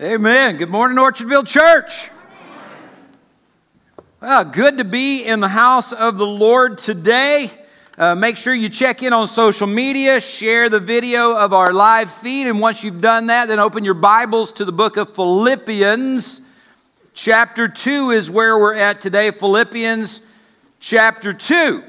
Amen. Good morning, Orchardville Church. Well, good to be in the house of the Lord today. Uh, make sure you check in on social media, share the video of our live feed, and once you've done that, then open your Bibles to the book of Philippians. Chapter 2 is where we're at today. Philippians chapter 2.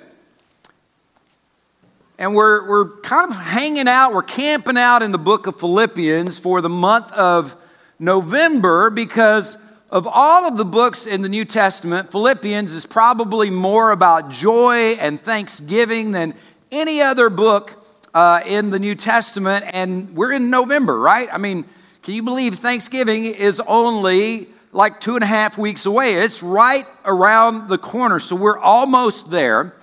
And we're, we're kind of hanging out, we're camping out in the book of Philippians for the month of November because of all of the books in the New Testament, Philippians is probably more about joy and thanksgiving than any other book uh, in the New Testament. And we're in November, right? I mean, can you believe Thanksgiving is only like two and a half weeks away? It's right around the corner, so we're almost there.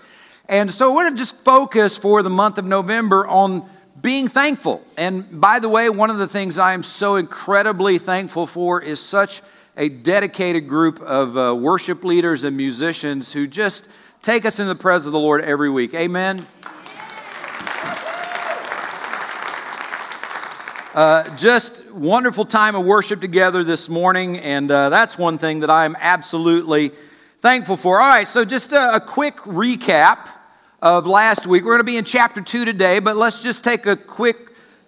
And so we're going to just focus for the month of November on being thankful. And by the way, one of the things I am so incredibly thankful for is such a dedicated group of uh, worship leaders and musicians who just take us into the presence of the Lord every week. Amen. Uh, just wonderful time of worship together this morning, and uh, that's one thing that I am absolutely thankful for. All right, so just a, a quick recap of last week. We're going to be in chapter 2 today, but let's just take a quick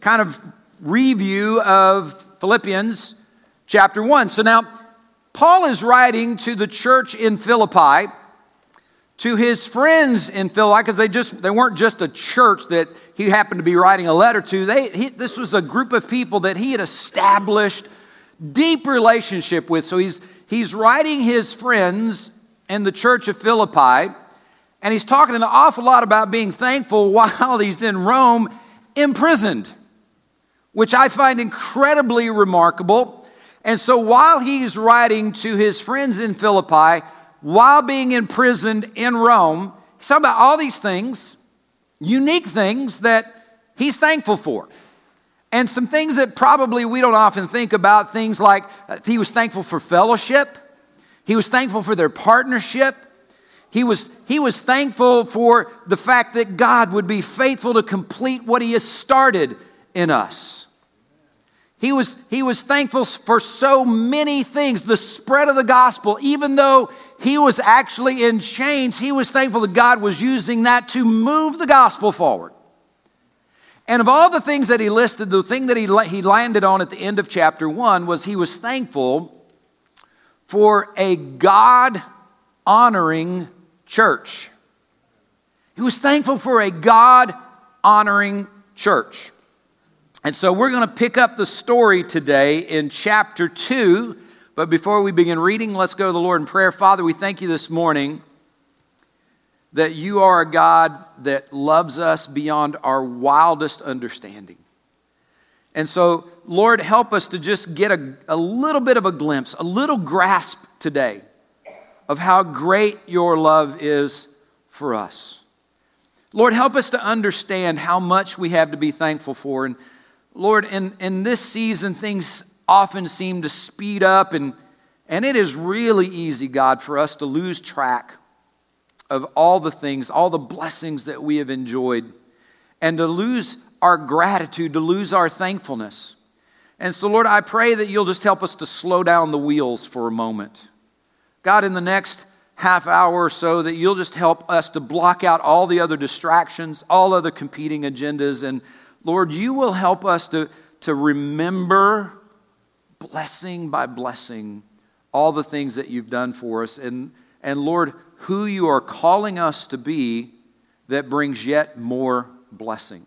kind of review of Philippians chapter 1. So now, Paul is writing to the church in Philippi, to his friends in Philippi, because they just they weren't just a church that he happened to be writing a letter to. They, he, this was a group of people that he had established deep relationship with. So he's, he's writing his friends in the church of Philippi and he's talking an awful lot about being thankful while he's in Rome, imprisoned, which I find incredibly remarkable. And so while he's writing to his friends in Philippi, while being imprisoned in Rome, he's talking about all these things, unique things that he's thankful for. And some things that probably we don't often think about, things like uh, he was thankful for fellowship, he was thankful for their partnership. He was, he was thankful for the fact that God would be faithful to complete what He has started in us. He was, he was thankful for so many things. The spread of the gospel, even though he was actually in chains, he was thankful that God was using that to move the gospel forward. And of all the things that he listed, the thing that he, he landed on at the end of chapter one was he was thankful for a God honoring church. He was thankful for a God honoring church. And so we're going to pick up the story today in chapter 2. But before we begin reading, let's go to the Lord in prayer. Father, we thank you this morning that you are a God that loves us beyond our wildest understanding. And so, Lord, help us to just get a, a little bit of a glimpse, a little grasp today of how great your love is for us. Lord, help us to understand how much we have to be thankful for. And Lord, in, in this season, things often seem to speed up, and, and it is really easy, God, for us to lose track of all the things, all the blessings that we have enjoyed, and to lose our gratitude, to lose our thankfulness. And so, Lord, I pray that you'll just help us to slow down the wheels for a moment God, in the next half hour or so, that you'll just help us to block out all the other distractions, all other competing agendas. And Lord, you will help us to, to remember blessing by blessing all the things that you've done for us. And, and Lord, who you are calling us to be that brings yet more blessing.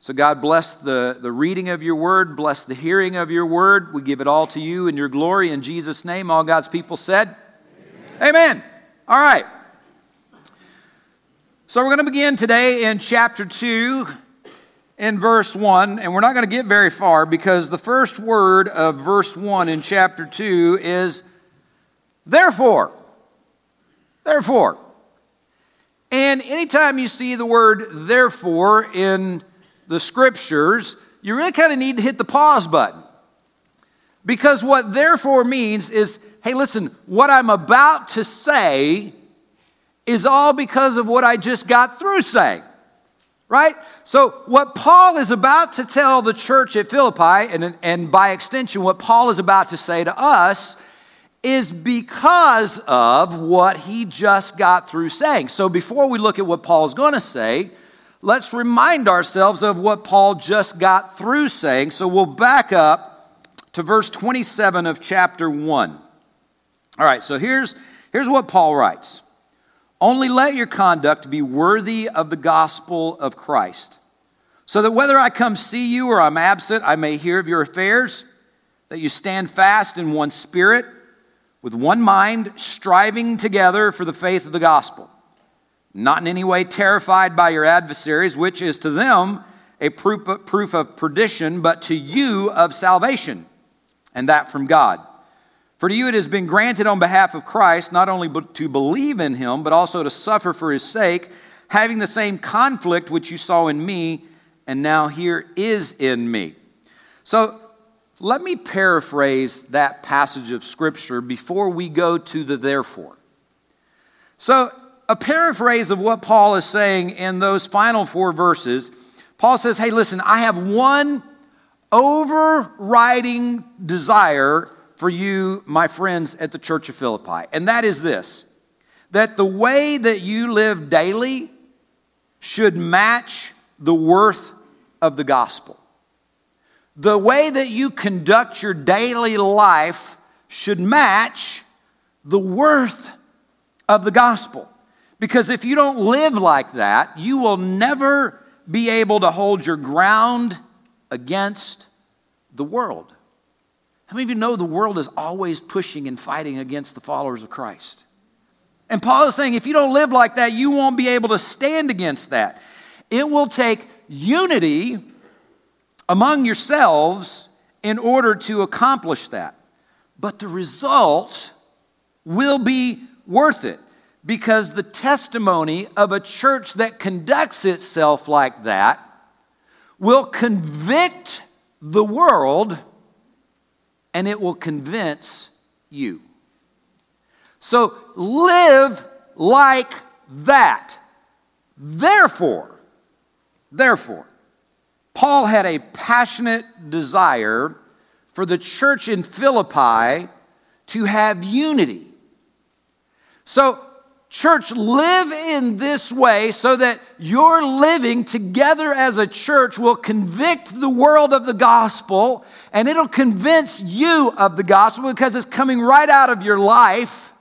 So, God, bless the, the reading of your word, bless the hearing of your word. We give it all to you in your glory. In Jesus' name, all God's people said, Amen. Amen. All right. So, we're going to begin today in chapter 2, in verse 1, and we're not going to get very far because the first word of verse 1 in chapter 2 is therefore. Therefore. And anytime you see the word therefore in the scriptures, you really kind of need to hit the pause button. Because what therefore means is hey, listen, what I'm about to say is all because of what I just got through saying, right? So, what Paul is about to tell the church at Philippi, and, and by extension, what Paul is about to say to us, is because of what he just got through saying. So, before we look at what Paul's going to say, let's remind ourselves of what Paul just got through saying. So, we'll back up to verse 27 of chapter 1. All right, so here's, here's what Paul writes Only let your conduct be worthy of the gospel of Christ so that whether I come see you or I'm absent, I may hear of your affairs, that you stand fast in one spirit, with one mind, striving together for the faith of the gospel, not in any way terrified by your adversaries, which is to them a proof of, proof of perdition, but to you of salvation, and that from God. For to you it has been granted on behalf of Christ not only to believe in him, but also to suffer for his sake, having the same conflict which you saw in me and now here is in me. So let me paraphrase that passage of Scripture before we go to the therefore. So, a paraphrase of what Paul is saying in those final four verses, Paul says, Hey, listen, I have one overriding desire for you, my friends at the Church of Philippi, and that is this that the way that you live daily should match the worth of the gospel. The way that you conduct your daily life should match the worth of the gospel. Because if you don't live like that, you will never be able to hold your ground against the world. How many of you know the world is always pushing and fighting against the followers of Christ? And Paul is saying if you don't live like that, you won't be able to stand against that. It will take unity among yourselves in order to accomplish that. But the result will be worth it because the testimony of a church that conducts itself like that will convict the world and it will convince you. So live like that. Therefore, Therefore, Paul had a passionate desire for the church in Philippi to have unity. So, church, live in this way so that your living together as a church will convict the world of the gospel and it'll convince you of the gospel because it's coming right out of your life.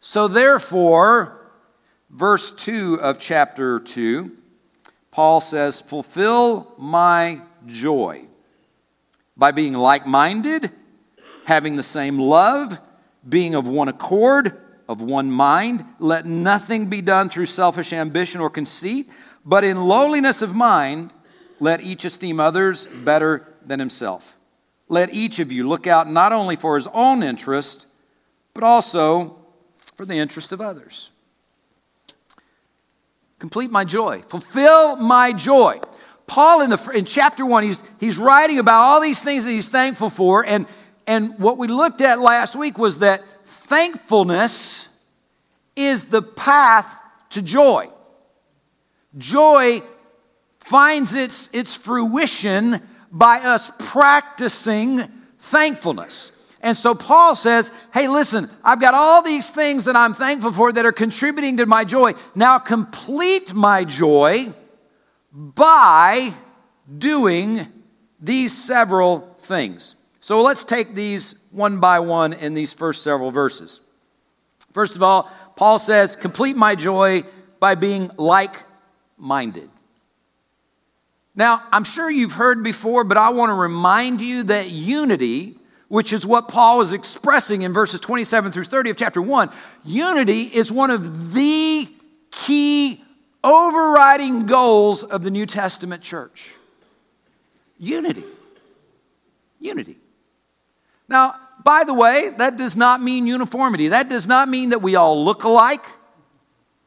So, therefore, verse 2 of chapter 2 Paul says, Fulfill my joy by being like minded, having the same love, being of one accord, of one mind. Let nothing be done through selfish ambition or conceit, but in lowliness of mind, let each esteem others better than himself. Let each of you look out not only for his own interest, but also for the interest of others. Complete my joy. Fulfill my joy. Paul in, the, in chapter one, he's, he's writing about all these things that he's thankful for. And, and what we looked at last week was that thankfulness is the path to joy. Joy finds its, its fruition by us practicing thankfulness. And so Paul says, Hey, listen, I've got all these things that I'm thankful for that are contributing to my joy. Now complete my joy by doing these several things. So let's take these one by one in these first several verses. First of all, Paul says, Complete my joy by being like minded. Now, I'm sure you've heard before, but I want to remind you that unity which is what Paul is expressing in verses 27 through 30 of chapter 1. Unity is one of the key overriding goals of the New Testament church. Unity. Unity. Now, by the way, that does not mean uniformity. That does not mean that we all look alike.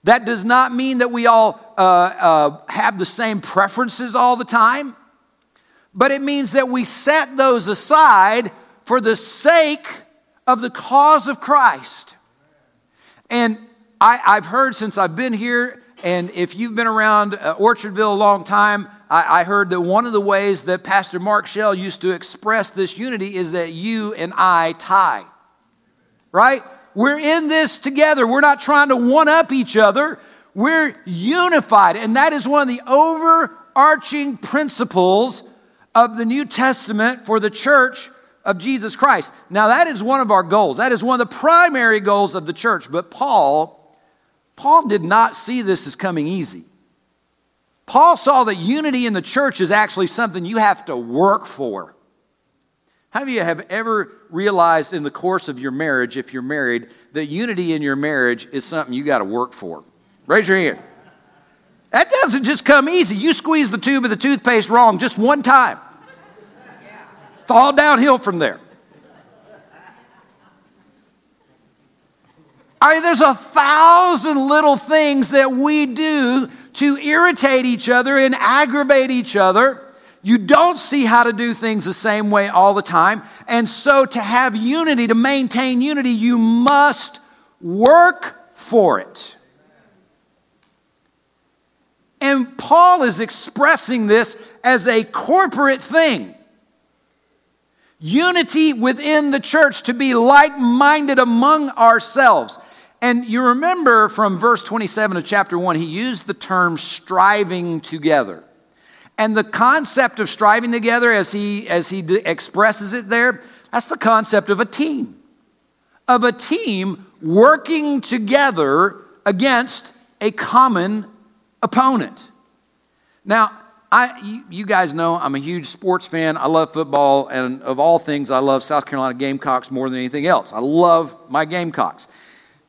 That does not mean that we all uh, uh, have the same preferences all the time. But it means that we set those aside for the sake of the cause of Christ. And I, have heard since I've been here, and if you've been around uh, Orchardville a long time, I, I heard that one of the ways that Pastor Mark Shell used to express this unity is that you and I tie. Right? We're in this together. We're not trying to one up each other. We're unified. And that is one of the overarching principles of the New Testament for the church of Jesus Christ. Now, that is one of our goals. That is one of the primary goals of the church. But Paul, Paul did not see this as coming easy. Paul saw that unity in the church is actually something you have to work for. How many of you have ever realized in the course of your marriage, if you're married, that unity in your marriage is something you got to work for? Raise your hand. That doesn't just come easy. You squeeze the tube of the toothpaste wrong just one time. It's all downhill from there. I mean, there's a thousand little things that we do to irritate each other and aggravate each other. You don't see how to do things the same way all the time. And so, to have unity, to maintain unity, you must work for it. And Paul is expressing this as a corporate thing. Unity within the church to be like minded among ourselves. And you remember from verse 27 of chapter 1, he used the term striving together. And the concept of striving together, as he, as he expresses it there, that's the concept of a team. Of a team working together against a common opponent. Now, I, you, guys know I'm a huge sports fan. I love football, and of all things, I love South Carolina Gamecocks more than anything else. I love my Gamecocks.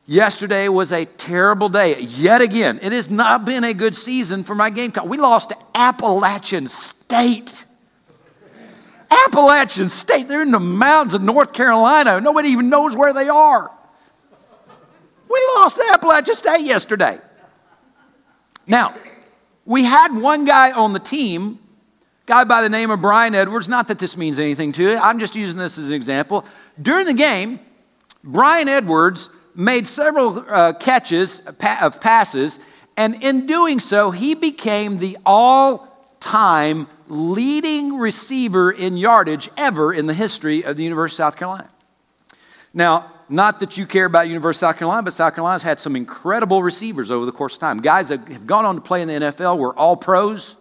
Yesterday was a terrible day. Yet again, it has not been a good season for my Gamecock. We lost to Appalachian State. Appalachian State, they're in the mountains of North Carolina. Nobody even knows where they are. We lost to Appalachian State yesterday. Now, we had one guy on the team, guy by the name of Bryan Edwards. Not that this means anything to you, I'm just using this as an example. During the game, Bryan Edwards made several uh, catches of passes, and in doing so, he became the all time leading receiver in yardage ever in the history of the University of South Carolina. Now, not that you care about University of South Carolina, but South Carolina's had some incredible receivers over the course of time. Guys that have gone on to play in the NFL were all pros,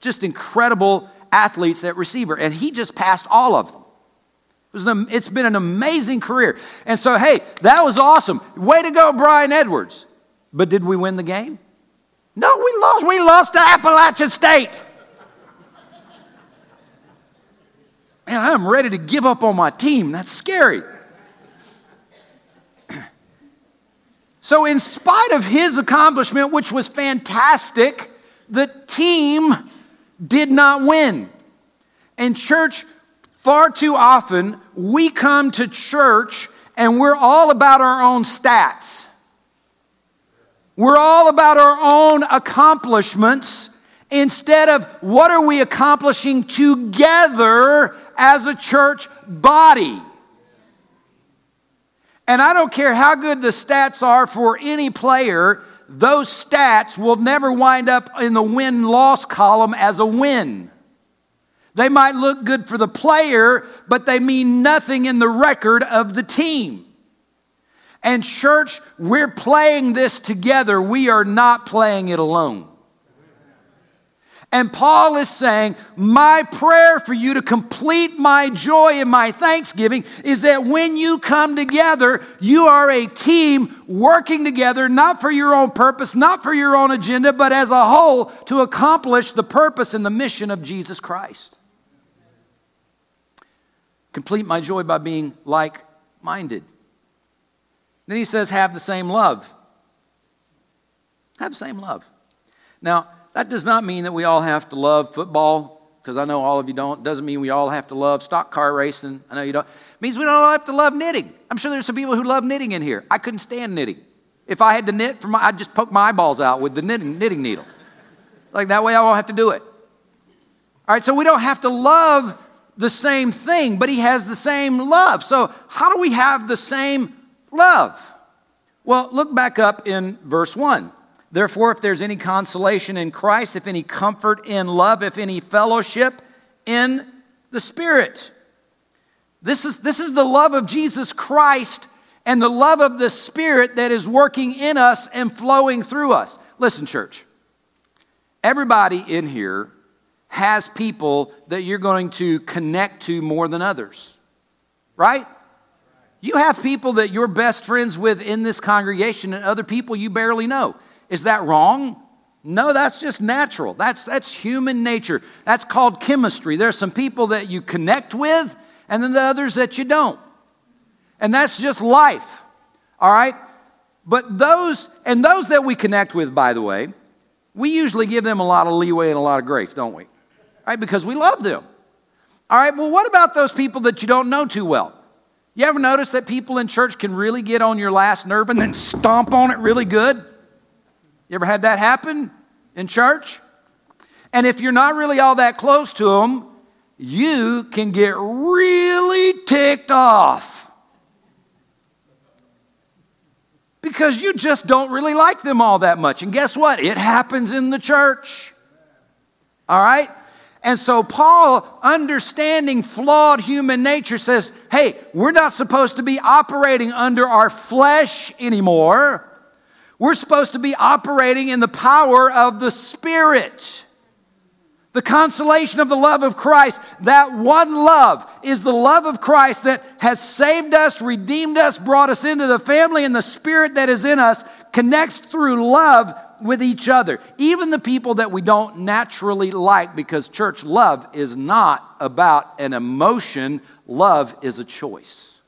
just incredible athletes at receiver, and he just passed all of them. It an, it's been an amazing career. And so, hey, that was awesome. Way to go, Bryan Edwards. But did we win the game? No, we lost. We lost to Appalachian State. Man, I'm ready to give up on my team. That's scary. So, in spite of his accomplishment, which was fantastic, the team did not win. And, church, Far too often, we come to church and we're all about our own stats. We're all about our own accomplishments instead of what are we accomplishing together as a church body. And I don't care how good the stats are for any player, those stats will never wind up in the win loss column as a win. They might look good for the player, but they mean nothing in the record of the team. And, church, we're playing this together. We are not playing it alone. And Paul is saying, My prayer for you to complete my joy and my thanksgiving is that when you come together, you are a team working together, not for your own purpose, not for your own agenda, but as a whole to accomplish the purpose and the mission of Jesus Christ. Complete my joy by being like minded. Then he says, have the same love. Have the same love. Now, that does not mean that we all have to love football, because I know all of you don't. Doesn't mean we all have to love stock car racing. I know you don't. It means we don't all have to love knitting. I'm sure there's some people who love knitting in here. I couldn't stand knitting. If I had to knit, my, I'd just poke my eyeballs out with the knitting, knitting needle. Like that way I won't have to do it. All right, so we don't have to love the same thing, but he has the same love. So, how do we have the same love? Well, look back up in verse 1. Therefore, if there's any consolation in Christ, if any comfort in love, if any fellowship in the Spirit. This is, this is the love of Jesus Christ and the love of the Spirit that is working in us and flowing through us. Listen, church, everybody in here has people that you're going to connect to more than others, right? You have people that you're best friends with in this congregation and other people you barely know. Is that wrong? No, that's just natural. That's, that's human nature. That's called chemistry. There are some people that you connect with, and then the others that you don't. And that's just life. All right? But those, and those that we connect with, by the way, we usually give them a lot of leeway and a lot of grace, don't we? Right? Because we love them. All right, well, what about those people that you don't know too well? You ever notice that people in church can really get on your last nerve and then stomp on it really good? You ever had that happen in church? And if you're not really all that close to them, you can get really ticked off. Because you just don't really like them all that much. And guess what? It happens in the church. All right? And so, Paul, understanding flawed human nature, says, hey, we're not supposed to be operating under our flesh anymore. We're supposed to be operating in the power of the Spirit. The consolation of the love of Christ, that one love is the love of Christ that has saved us, redeemed us, brought us into the family, and the Spirit that is in us connects through love with each other. Even the people that we don't naturally like, because church love is not about an emotion, love is a choice.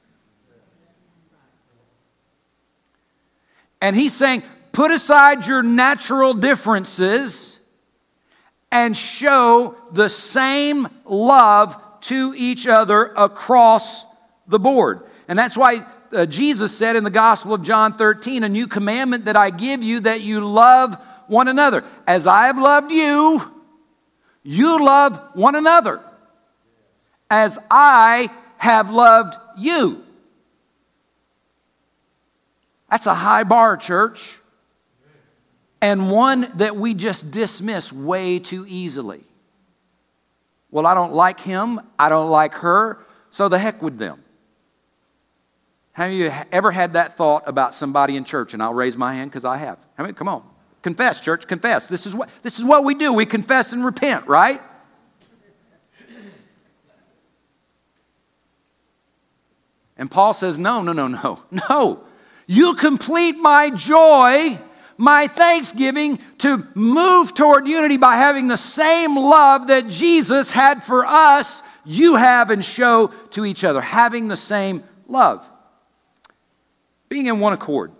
And he's saying, put aside your natural differences and show the same love to each other across the board. And that's why uh, Jesus said in the Gospel of John 13, a new commandment that I give you that you love one another. As I have loved you, you love one another. As I have loved you. That's a high bar, church, and one that we just dismiss way too easily. Well, I don't like him, I don't like her, so the heck with them. Have you ever had that thought about somebody in church? And I'll raise my hand because I have. I mean, come on. Confess, church, confess. This is what this is what we do. We confess and repent, right? And Paul says, No, no, no, no, no. You complete my joy, my thanksgiving to move toward unity by having the same love that Jesus had for us, you have and show to each other. Having the same love. Being in one accord.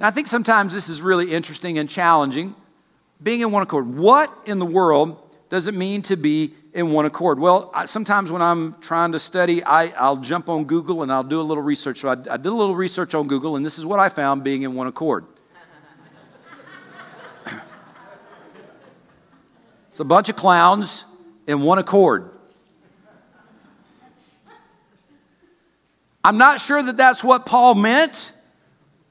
Now, I think sometimes this is really interesting and challenging. Being in one accord. What in the world does it mean to be in one accord? Well, I, sometimes when I'm trying to study, I, will jump on Google and I'll do a little research. So I, I did a little research on Google, and this is what I found being in one accord. it's a bunch of clowns in one accord. I'm not sure that that's what Paul meant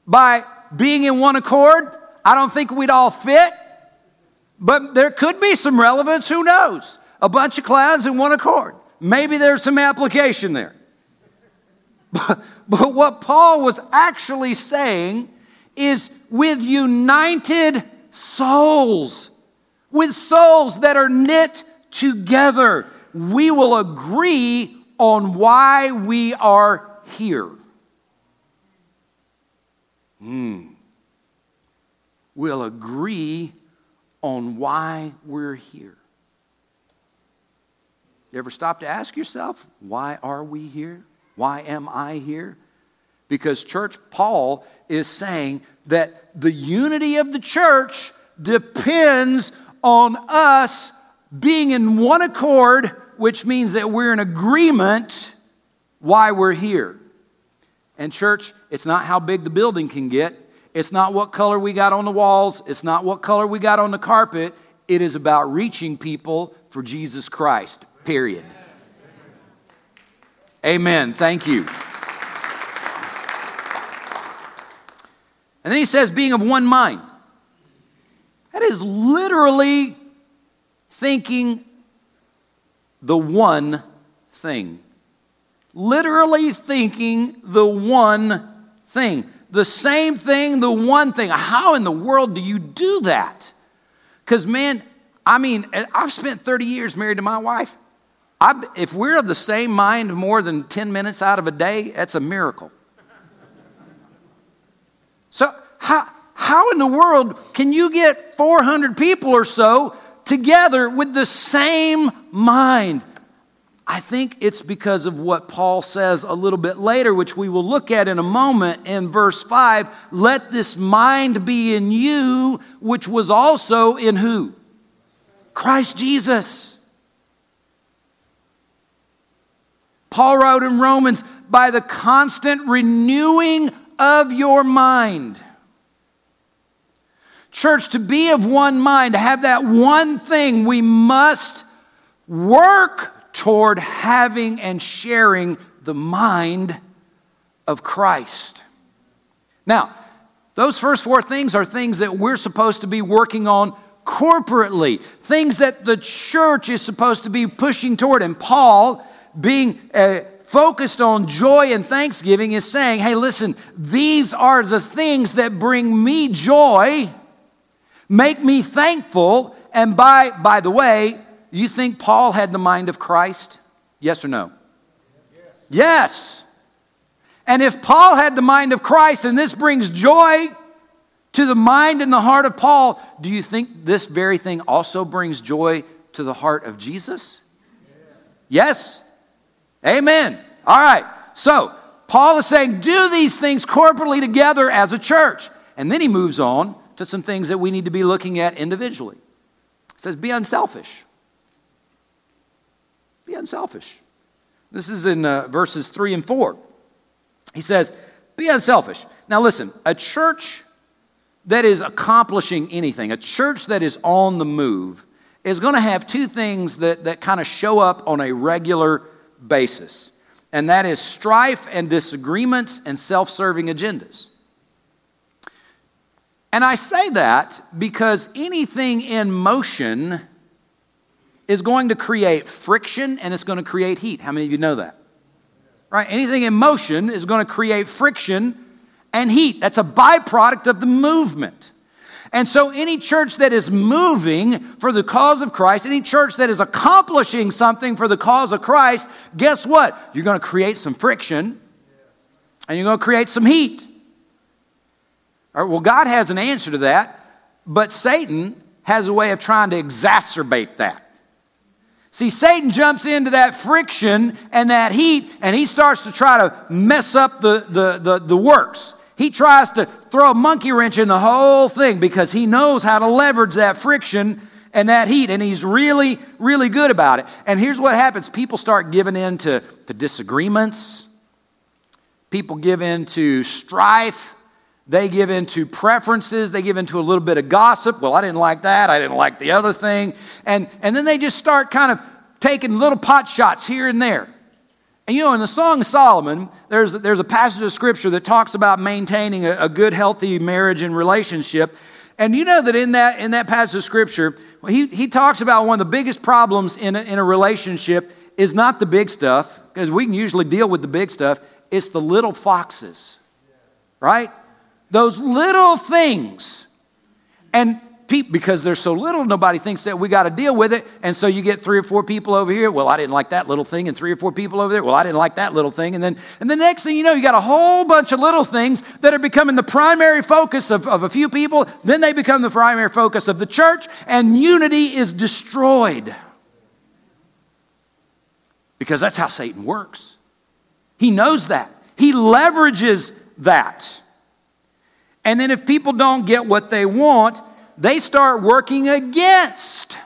by being in one accord. I don't think we'd all fit, but there could be some relevance. Who knows? a bunch of clowns in one accord. Maybe there's some application there. But, but what Paul was actually saying is with united souls, with souls that are knit together, we will agree on why we are here. Hmm. We'll agree on why we're here. You ever stop to ask yourself, why are we here? Why am I here? Because, church, Paul is saying that the unity of the church depends on us being in one accord, which means that we're in agreement why we're here. And, church, it's not how big the building can get, it's not what color we got on the walls, it's not what color we got on the carpet. It is about reaching people for Jesus Christ period. Amen. Thank you. And then he says, being of one mind. That is literally thinking the one thing. Literally thinking the one thing. The same thing, the one thing. How in the world do you do that? Because, man, I mean, eh, I've spent 30 years married to my wife. I, if we're of the same mind more than 10 minutes out of a day, that's a miracle. So, how, how in the world can you get 400 people or so together with the same mind? I think it's because of what Paul says a little bit later, which we will look at in a moment in verse 5. Let this mind be in you, which was also in who? Christ Jesus. Paul wrote in Romans, by the constant renewing of your mind. Church, to be of one mind, to have that one thing, we must work toward having and sharing the mind of Christ. Now, those first four things are things that we're supposed to be working on corporately, things that the church is supposed to be pushing toward. And Paul, being uh, focused on joy and thanksgiving, is saying, hey, listen, these are the things that bring me joy, make me thankful, and by, by the way, you think Paul had the mind of Christ? Yes or no? Yes. yes. And if Paul had the mind of Christ and this brings joy to the mind and the heart of Paul, do you think this very thing also brings joy to the heart of Jesus? Yes? Amen. All right. So, Paul is saying, do these things corporately together as a church. And then he moves on to some things that we need to be looking at individually. He says, be unselfish. Be unselfish. This is in uh, verses 3 and 4. He says, Be unselfish. Now, listen, a church that is accomplishing anything, a church that is on the move, is going to have two things that, that kind of show up on a regular basis, and that is strife and disagreements and self serving agendas. And I say that because anything in motion is going to create friction and it's going to create heat. How many of you know that? Right? Anything in motion is going to create friction and heat. That's a byproduct of the movement. And so, any church that is moving for the cause of Christ, any church that is accomplishing something for the cause of Christ, guess what? You're going to create some friction and you're going to create some heat. All right, well, God has an answer to that, but Satan has a way of trying to exacerbate that. See, Satan jumps into that friction and that heat, and he starts to try to mess up the, the, the, the, works. He tries to throw a monkey wrench in the whole thing because he knows how to leverage that friction and that heat, and he's really, really good about it. And here's what happens people start giving in to, to disagreements, people give in to strife. They give into preferences. They give into a little bit of gossip. Well, I didn't like that. I didn't like the other thing. And, and then they just start kind of taking little pot shots here and there. And you know, in the Song of Solomon, there's, there's a passage of scripture that talks about maintaining a, a good, healthy marriage and relationship. And you know that in that, in that passage of scripture, he, he talks about one of the biggest problems in a, in a relationship is not the big stuff, because we can usually deal with the big stuff, it's the little foxes, right? Those little things. And people, because there's so little, nobody thinks that we got to deal with it. And so you get three or four people over here. Well, I didn't like that little thing. And three or four people over there. Well, I didn't like that little thing. And then, and the next thing you know, you got a whole bunch of little things that are becoming the primary focus of, of a few people. Then they become the primary focus of the church, and unity is destroyed. Because that's how Satan works. He knows that, he leverages that. And then if people don't get what they want, they start working against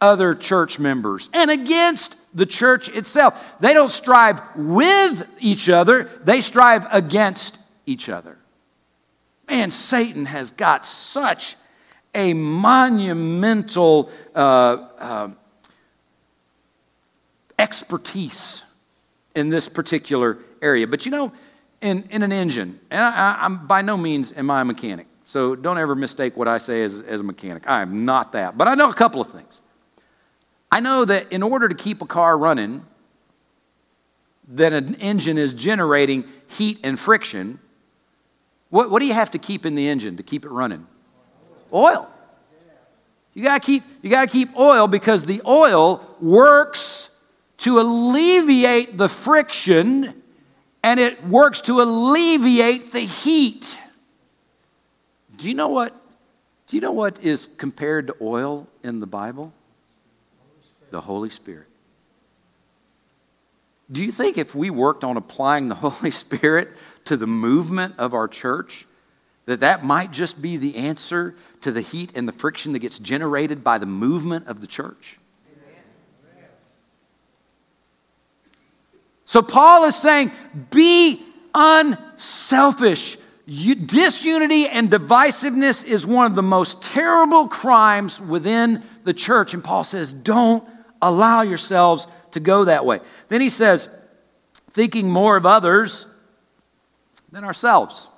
other church members and against the church itself. They don't strive with each other, they strive against each other. Man, Satan has got such a monumental uh, uh, expertise in this particular area. But you know, in, in an engine, and I, I'm by no means am I a mechanic. So don't ever mistake what I say as, as a mechanic. I am not that. But I know a couple of things. I know that in order to keep a car running, that an engine is generating heat and friction. What, what do you have to keep in the engine to keep it running? Oil. You gotta keep you gotta keep oil because the oil works to alleviate the friction and it works to alleviate the heat. Do you know what? Do you know what is compared to oil in the Bible? The Holy Spirit. Do you think if we worked on applying the Holy Spirit to the movement of our church, that that might just be the answer to the heat and the friction that gets generated by the movement of the church? So Paul is saying, be unselfish. You, disunity and divisiveness is one of the most terrible crimes within the church. And Paul says, don't allow yourselves to go that way. Then he says, thinking more of others than ourselves.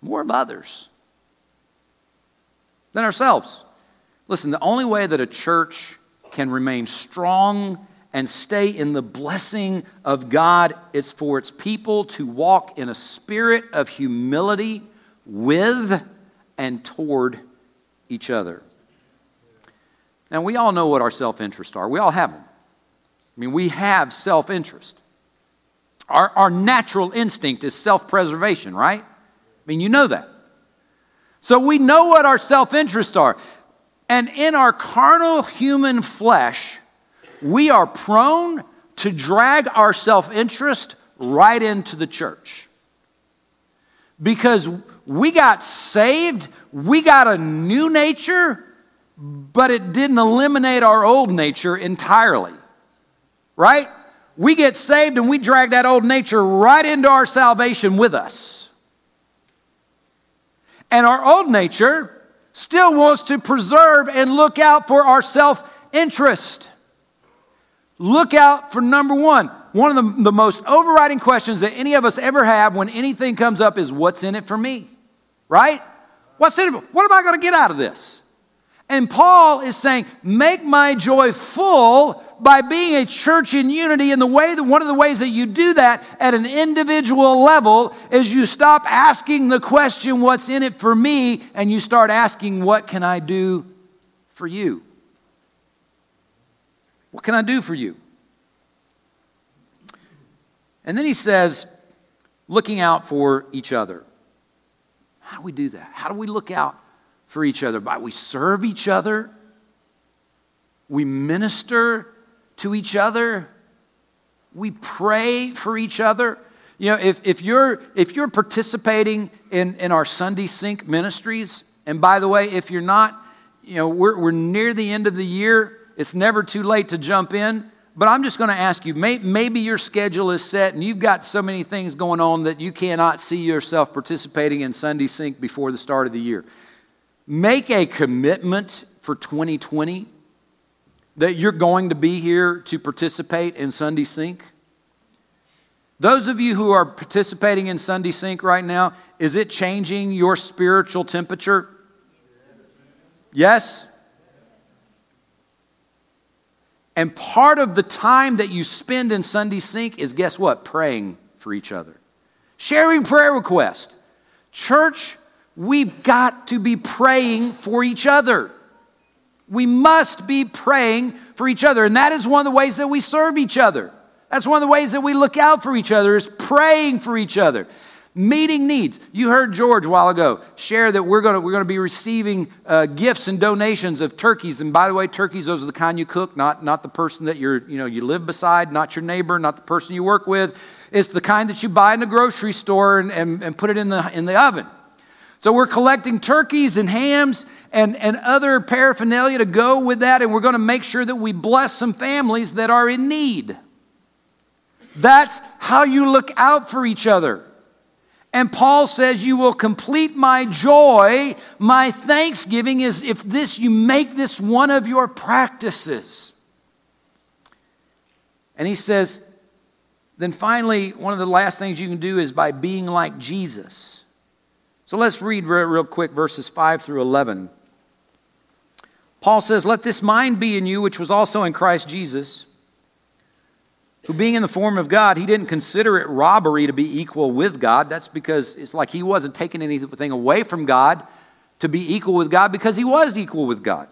More of others than ourselves. Listen, the only way that a church can remain strong and stay in the blessing of God is for its people to walk in a spirit of humility with and toward each other. Now, we all know what our self interests are. We all have them. I mean, we have self interest. Our, our natural instinct is self preservation, right? I mean, you know that. So we know what our self interests are. And in our carnal human flesh, we are prone to drag our self interest right into the church. Because we got saved, we got a new nature, but it didn't eliminate our old nature entirely right? We get saved and we drag that old nature right into our salvation with us. And our old nature still wants to preserve and look out for our self interest. Look out for number one. One of the, the most overriding questions that any of us ever have when anything comes up is what's in it for me? Right? What's in it? What am I going to get out of this? And Paul is saying, make my joy full by being a church in unity. And the way that one of the ways that you do that at an individual level is you stop asking the question, what's in it for me? And you start asking, what can I do for you? What can I do for you? And then he says, looking out for each other. How do we do that? How do we look out for each other? By we serve each other, we minister to each other, we pray for each other. You know, if, if, you're, if you're participating in, in our Sunday Sync ministries, and by the way, if you're not, you know, we're, we're near the end of the year, it's never too late to jump in. But I'm just going to ask you may, maybe your schedule is set and you've got so many things going on that you cannot see yourself participating in Sunday Sync before the start of the year. Make a commitment for 2020 that you're going to be here to participate in Sunday Sync. Those of you who are participating in Sunday Sync right now, is it changing your spiritual temperature? Yes? And part of the time that you spend in Sunday Sync is guess what? Praying for each other, sharing prayer requests. Church, we've got to be praying for each other. We must be praying for each other. And that is one of the ways that we serve each other. That's one of the ways that we look out for each other is praying for each other. Meeting needs. You heard George a while ago share that we're going to, we're going to be receiving uh, gifts and donations of turkeys. And by the way, turkeys, those are the kind you cook, not, not the person that you're, you know, you live beside, not your neighbor, not the person you work with. It's the kind that you buy in the grocery store and, and, and put it in the, in the oven. So we're collecting turkeys and hams and, and other paraphernalia to go with that, and we're going to make sure that we bless some families that are in need. That's how you look out for each other. And Paul says, You will complete my joy. My thanksgiving is if this, you make this one of your practices. And he says, Then finally, one of the last things you can do is by being like Jesus. So let's read real quick verses 5 through 11. Paul says, Let this mind be in you, which was also in Christ Jesus, who being in the form of God, he didn't consider it robbery to be equal with God. That's because it's like he wasn't taking anything away from God to be equal with God because he was equal with God.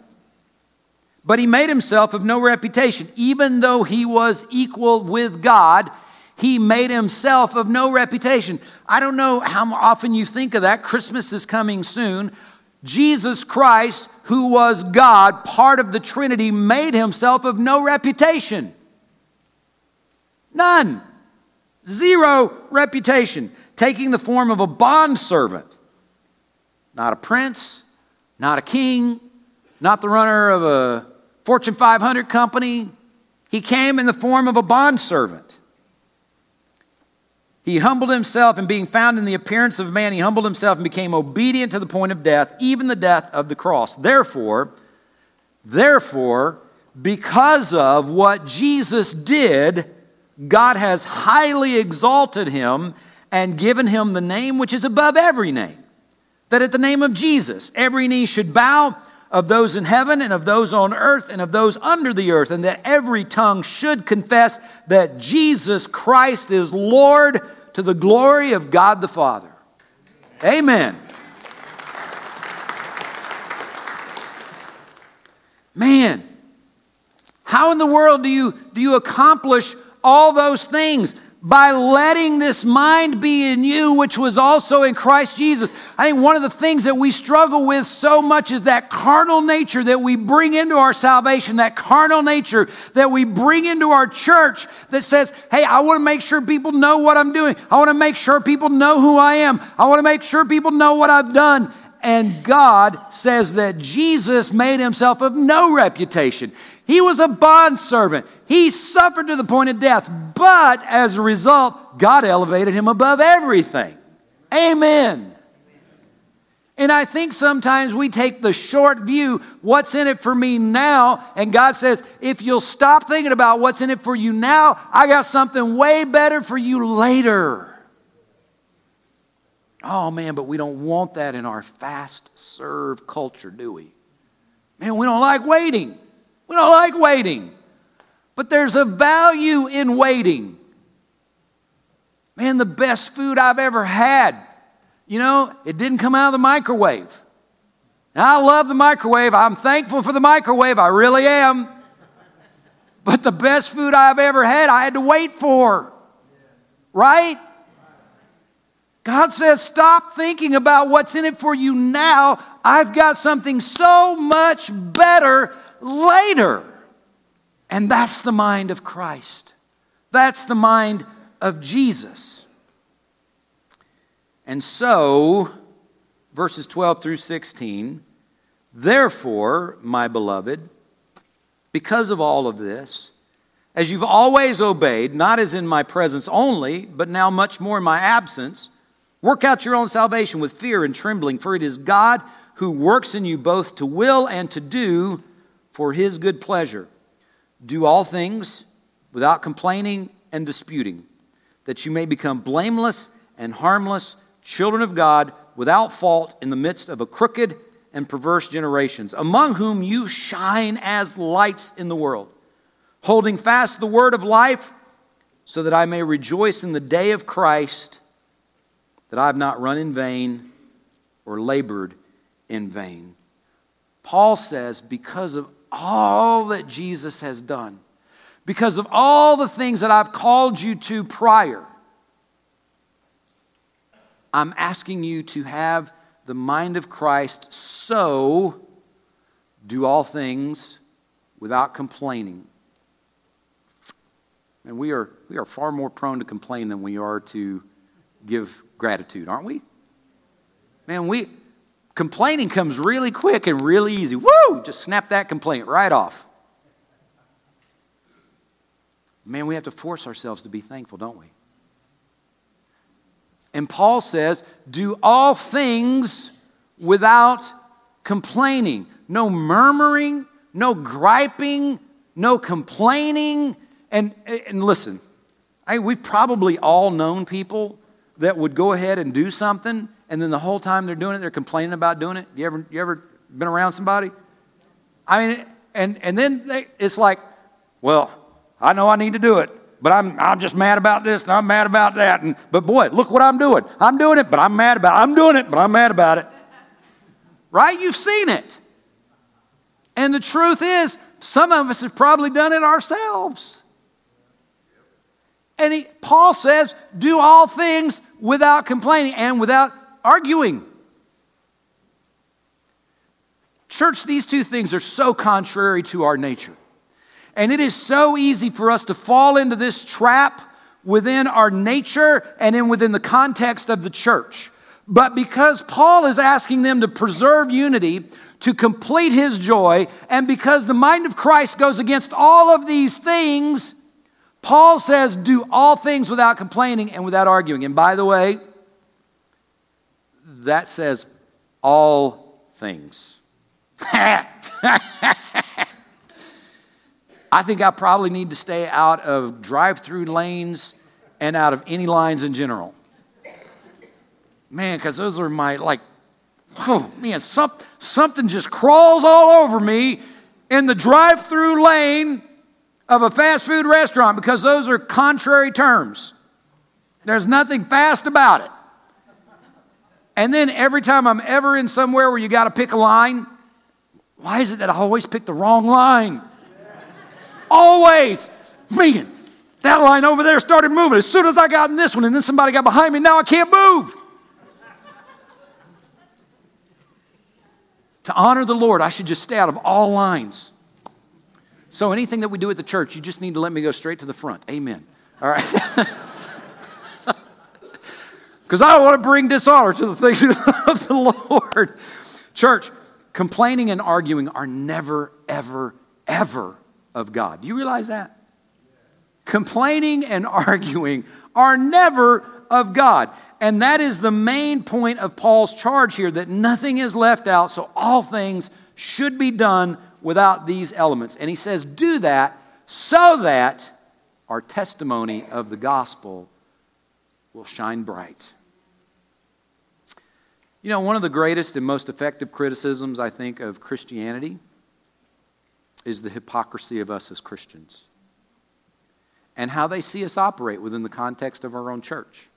But he made himself of no reputation. Even though he was equal with God, he made himself of no reputation. I don't know how often you think of that. Christmas is coming soon. Jesus Christ, who was God, part of the Trinity, made himself of no reputation. None. Zero reputation. Taking the form of a bondservant. Not a prince, not a king, not the runner of a Fortune 500 company. He came in the form of a bondservant. He humbled himself, and being found in the appearance of a man, he humbled himself and became obedient to the point of death, even the death of the cross. Therefore, therefore, because of what Jesus did, God has highly exalted him and given him the name which is above every name. That at the name of Jesus, every knee should bow of those in heaven and of those on earth and of those under the earth, and that every tongue should confess that Jesus Christ is Lord to the glory of God the Father. Amen. Man, how in the world do you, do you accomplish all those things? by letting this mind be in you, which was also in Christ Jesus. I think one of the things that we struggle with so much is that carnal nature that we bring into our salvation, that carnal nature that we bring into our church that says, hey, I want to make sure people know what I'm doing. I want to make sure people know who I am. I want to make sure people know what I've done. And God says that Jesus made himself of no reputation. He was a bondservant. He suffered to the point of death, but as a result, God elevated him above everything. Amen. And I think sometimes we take the short view, what's in it for me now? And God says, if you'll stop thinking about what's in it for you now, I got something way better for you later. Oh man, but we don't want that in our fast serve culture, do we? Man, we don't like waiting. We don't like waiting. But there's a value in waiting. Man, the best food I've ever had, you know, it didn't come out of the microwave. Now, I love the microwave. I'm thankful for the microwave. I really am. But the best food I've ever had, I had to wait for. Right? God says, stop thinking about what's in it for you now. I've got something so much better later. And that's the mind of Christ. That's the mind of Jesus. And so, verses 12 through 16, therefore, my beloved, because of all of this, as you've always obeyed, not as in my presence only, but now much more in my absence, Work out your own salvation with fear and trembling, for it is God who works in you both to will and to do for his good pleasure. Do all things without complaining and disputing, that you may become blameless and harmless children of God without fault in the midst of a crooked and perverse generations, among whom you shine as lights in the world, holding fast the word of life, so that I may rejoice in the day of Christ that I have not run in vain or labored in vain. Paul says, because of all that Jesus has done, because of all the things that I've called you to prior, I'm asking you to have the mind of Christ so do all things without complaining. And we are, we are far more prone to complain than we are to give gratitude, aren't we? Man, we complaining comes really quick and really easy. Woo! Just snap that complaint right off. Man, we have to force ourselves to be thankful, don't we? And Paul says, do all things without complaining. No murmuring, no griping, no complaining. And, and listen, I, we've probably all known people that would go ahead and do something and then the whole time they're doing it, they're complaining about doing it. You ever, you ever been around somebody? I mean, and, and then they, it's like, well, I know I need to do it, but I'm, I'm just mad about this and I'm mad about that. And, but boy, look what I'm doing. I'm doing it, but I'm mad about it. I'm doing it, but I'm mad about it. Right? You've seen it. And the truth is, some of us have probably done it ourselves. And he, Paul says, do all things without complaining and without arguing. Church, these two things are so contrary to our nature. And it is so easy for us to fall into this trap within our nature and in within the context of the church. But because Paul is asking them to preserve unity, to complete his joy, and because the mind of Christ goes against all of these things, Paul says, do all things without complaining and without arguing. And by the way, that says all things. I think I probably need to stay out of drive through lanes and out of any lines in general. Man, because those are my, like, oh man, some, something just crawls all over me in the drive through lane of a fast food restaurant because those are contrary terms. There's nothing fast about it. And then every time I'm ever in somewhere where you got to pick a line, why is it that I always pick the wrong line? always. Man, that line over there started moving as soon as I got in this one, and then somebody got behind me. Now I can't move. to honor the Lord, I should just stay out of all lines. So anything that we do at the church, you just need to let me go straight to the front. Amen. All right. Because I don't want to bring dishonor to the things of the Lord. Church, complaining and arguing are never, ever, ever of God. Do you realize that? Complaining and arguing are never of God. And that is the main point of Paul's charge here that nothing is left out, so all things should be done without these elements. And he says, Do that so that our testimony of the gospel will shine bright. You know, one of the greatest and most effective criticisms, I think, of Christianity is the hypocrisy of us as Christians and how they see us operate within the context of our own church.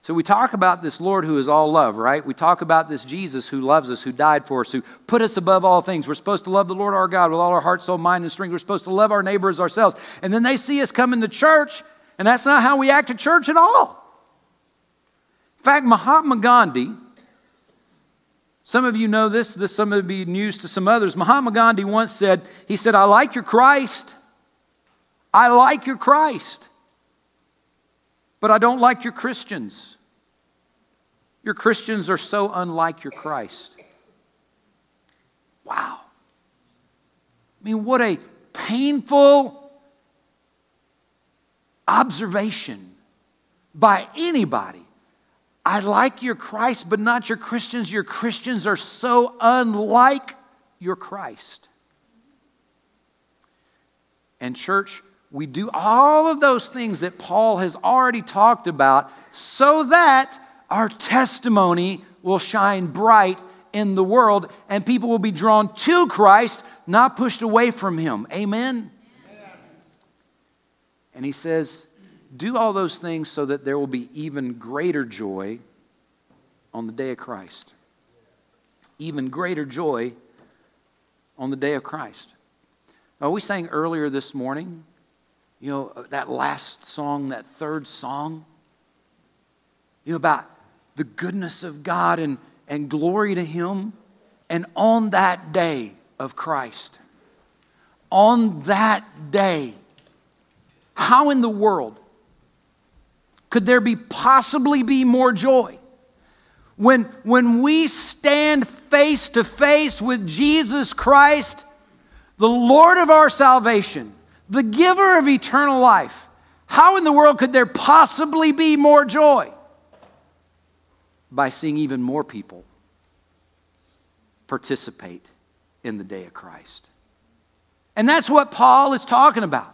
So we talk about this Lord who is all love, right? We talk about this Jesus who loves us, who died for us, who put us above all things. We're supposed to love the Lord our God with all our heart, soul, mind, and strength. We're supposed to love our neighbors ourselves. And then they see us come into church, and that's not how we act at church at all. Fact, Mahatma Gandhi, some of you know this, this some of you news to some others. Mahatma Gandhi once said, he said, I like your Christ. I like your Christ. But I don't like your Christians. Your Christians are so unlike your Christ. Wow. I mean, what a painful observation by anybody I like your Christ, but not your Christians. Your Christians are so unlike your Christ. And, church, we do all of those things that Paul has already talked about so that our testimony will shine bright in the world and people will be drawn to Christ, not pushed away from Him. Amen? Amen. And he says, do all those things so that there will be even greater joy on the day of Christ. Even greater joy on the day of Christ. Now, we sang earlier this morning, you know, that last song, that third song, you know, about the goodness of God and, and glory to Him. And on that day of Christ, on that day, how in the world could there be possibly be more joy? When, when we stand face to face with Jesus Christ, the Lord of our salvation, the giver of eternal life, how in the world could there possibly be more joy? By seeing even more people participate in the day of Christ. And that's what Paul is talking about.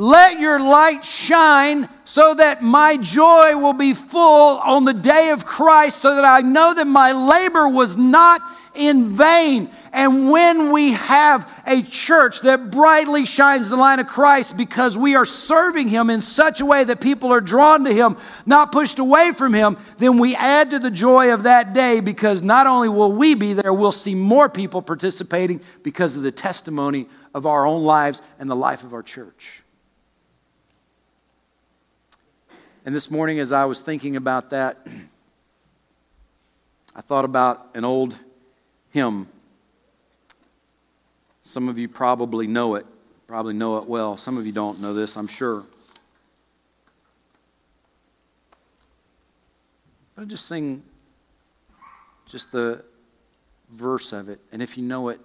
Let your light shine so that my joy will be full on the day of Christ, so that I know that my labor was not in vain. And when we have a church that brightly shines the light of Christ because we are serving Him in such a way that people are drawn to Him, not pushed away from Him, then we add to the joy of that day because not only will we be there, we'll see more people participating because of the testimony of our own lives and the life of our church. And this morning, as I was thinking about that, I thought about an old hymn. Some of you probably know it, probably know it well. Some of you don't know this, I'm sure. But I'll just sing just the verse of it. And if you know it,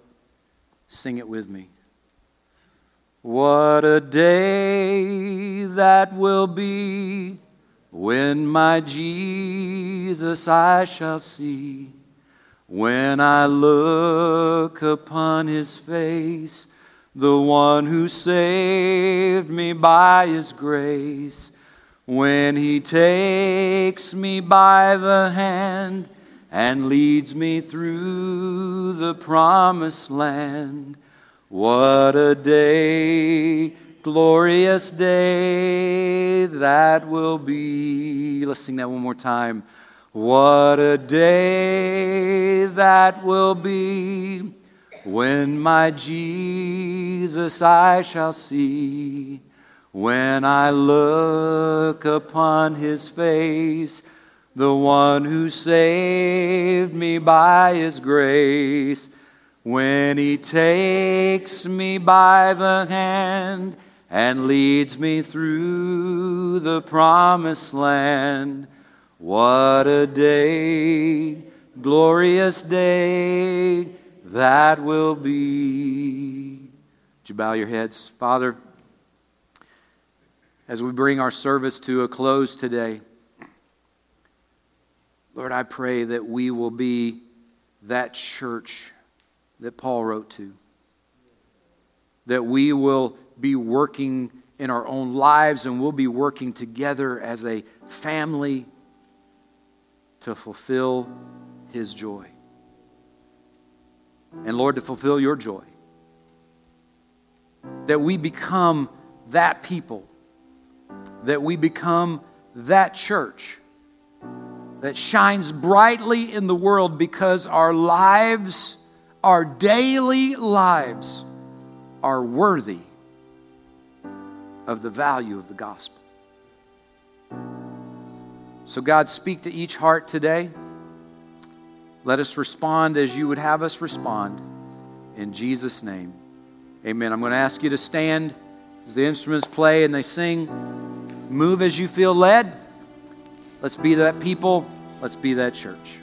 sing it with me. What a day that will be when my Jesus I shall see, when I look upon his face, the one who saved me by his grace, when he takes me by the hand and leads me through the promised land. What a day! Glorious day that will be. Let's sing that one more time. What a day that will be when my Jesus I shall see. When I look upon his face, the one who saved me by his grace, when he takes me by the hand and leads me through the promised land. What a day, glorious day that will be. Would you bow your heads? Father, as we bring our service to a close today, Lord, I pray that we will be that church that Paul wrote to. That we will be working in our own lives and we'll be working together as a family to fulfill His joy. And Lord, to fulfill your joy. That we become that people, that we become that church that shines brightly in the world because our lives, our daily lives, are worthy of the value of the gospel. So, God, speak to each heart today. Let us respond as you would have us respond. In Jesus' name, amen. I'm going to ask you to stand as the instruments play and they sing. Move as you feel led. Let's be that people. Let's be that church.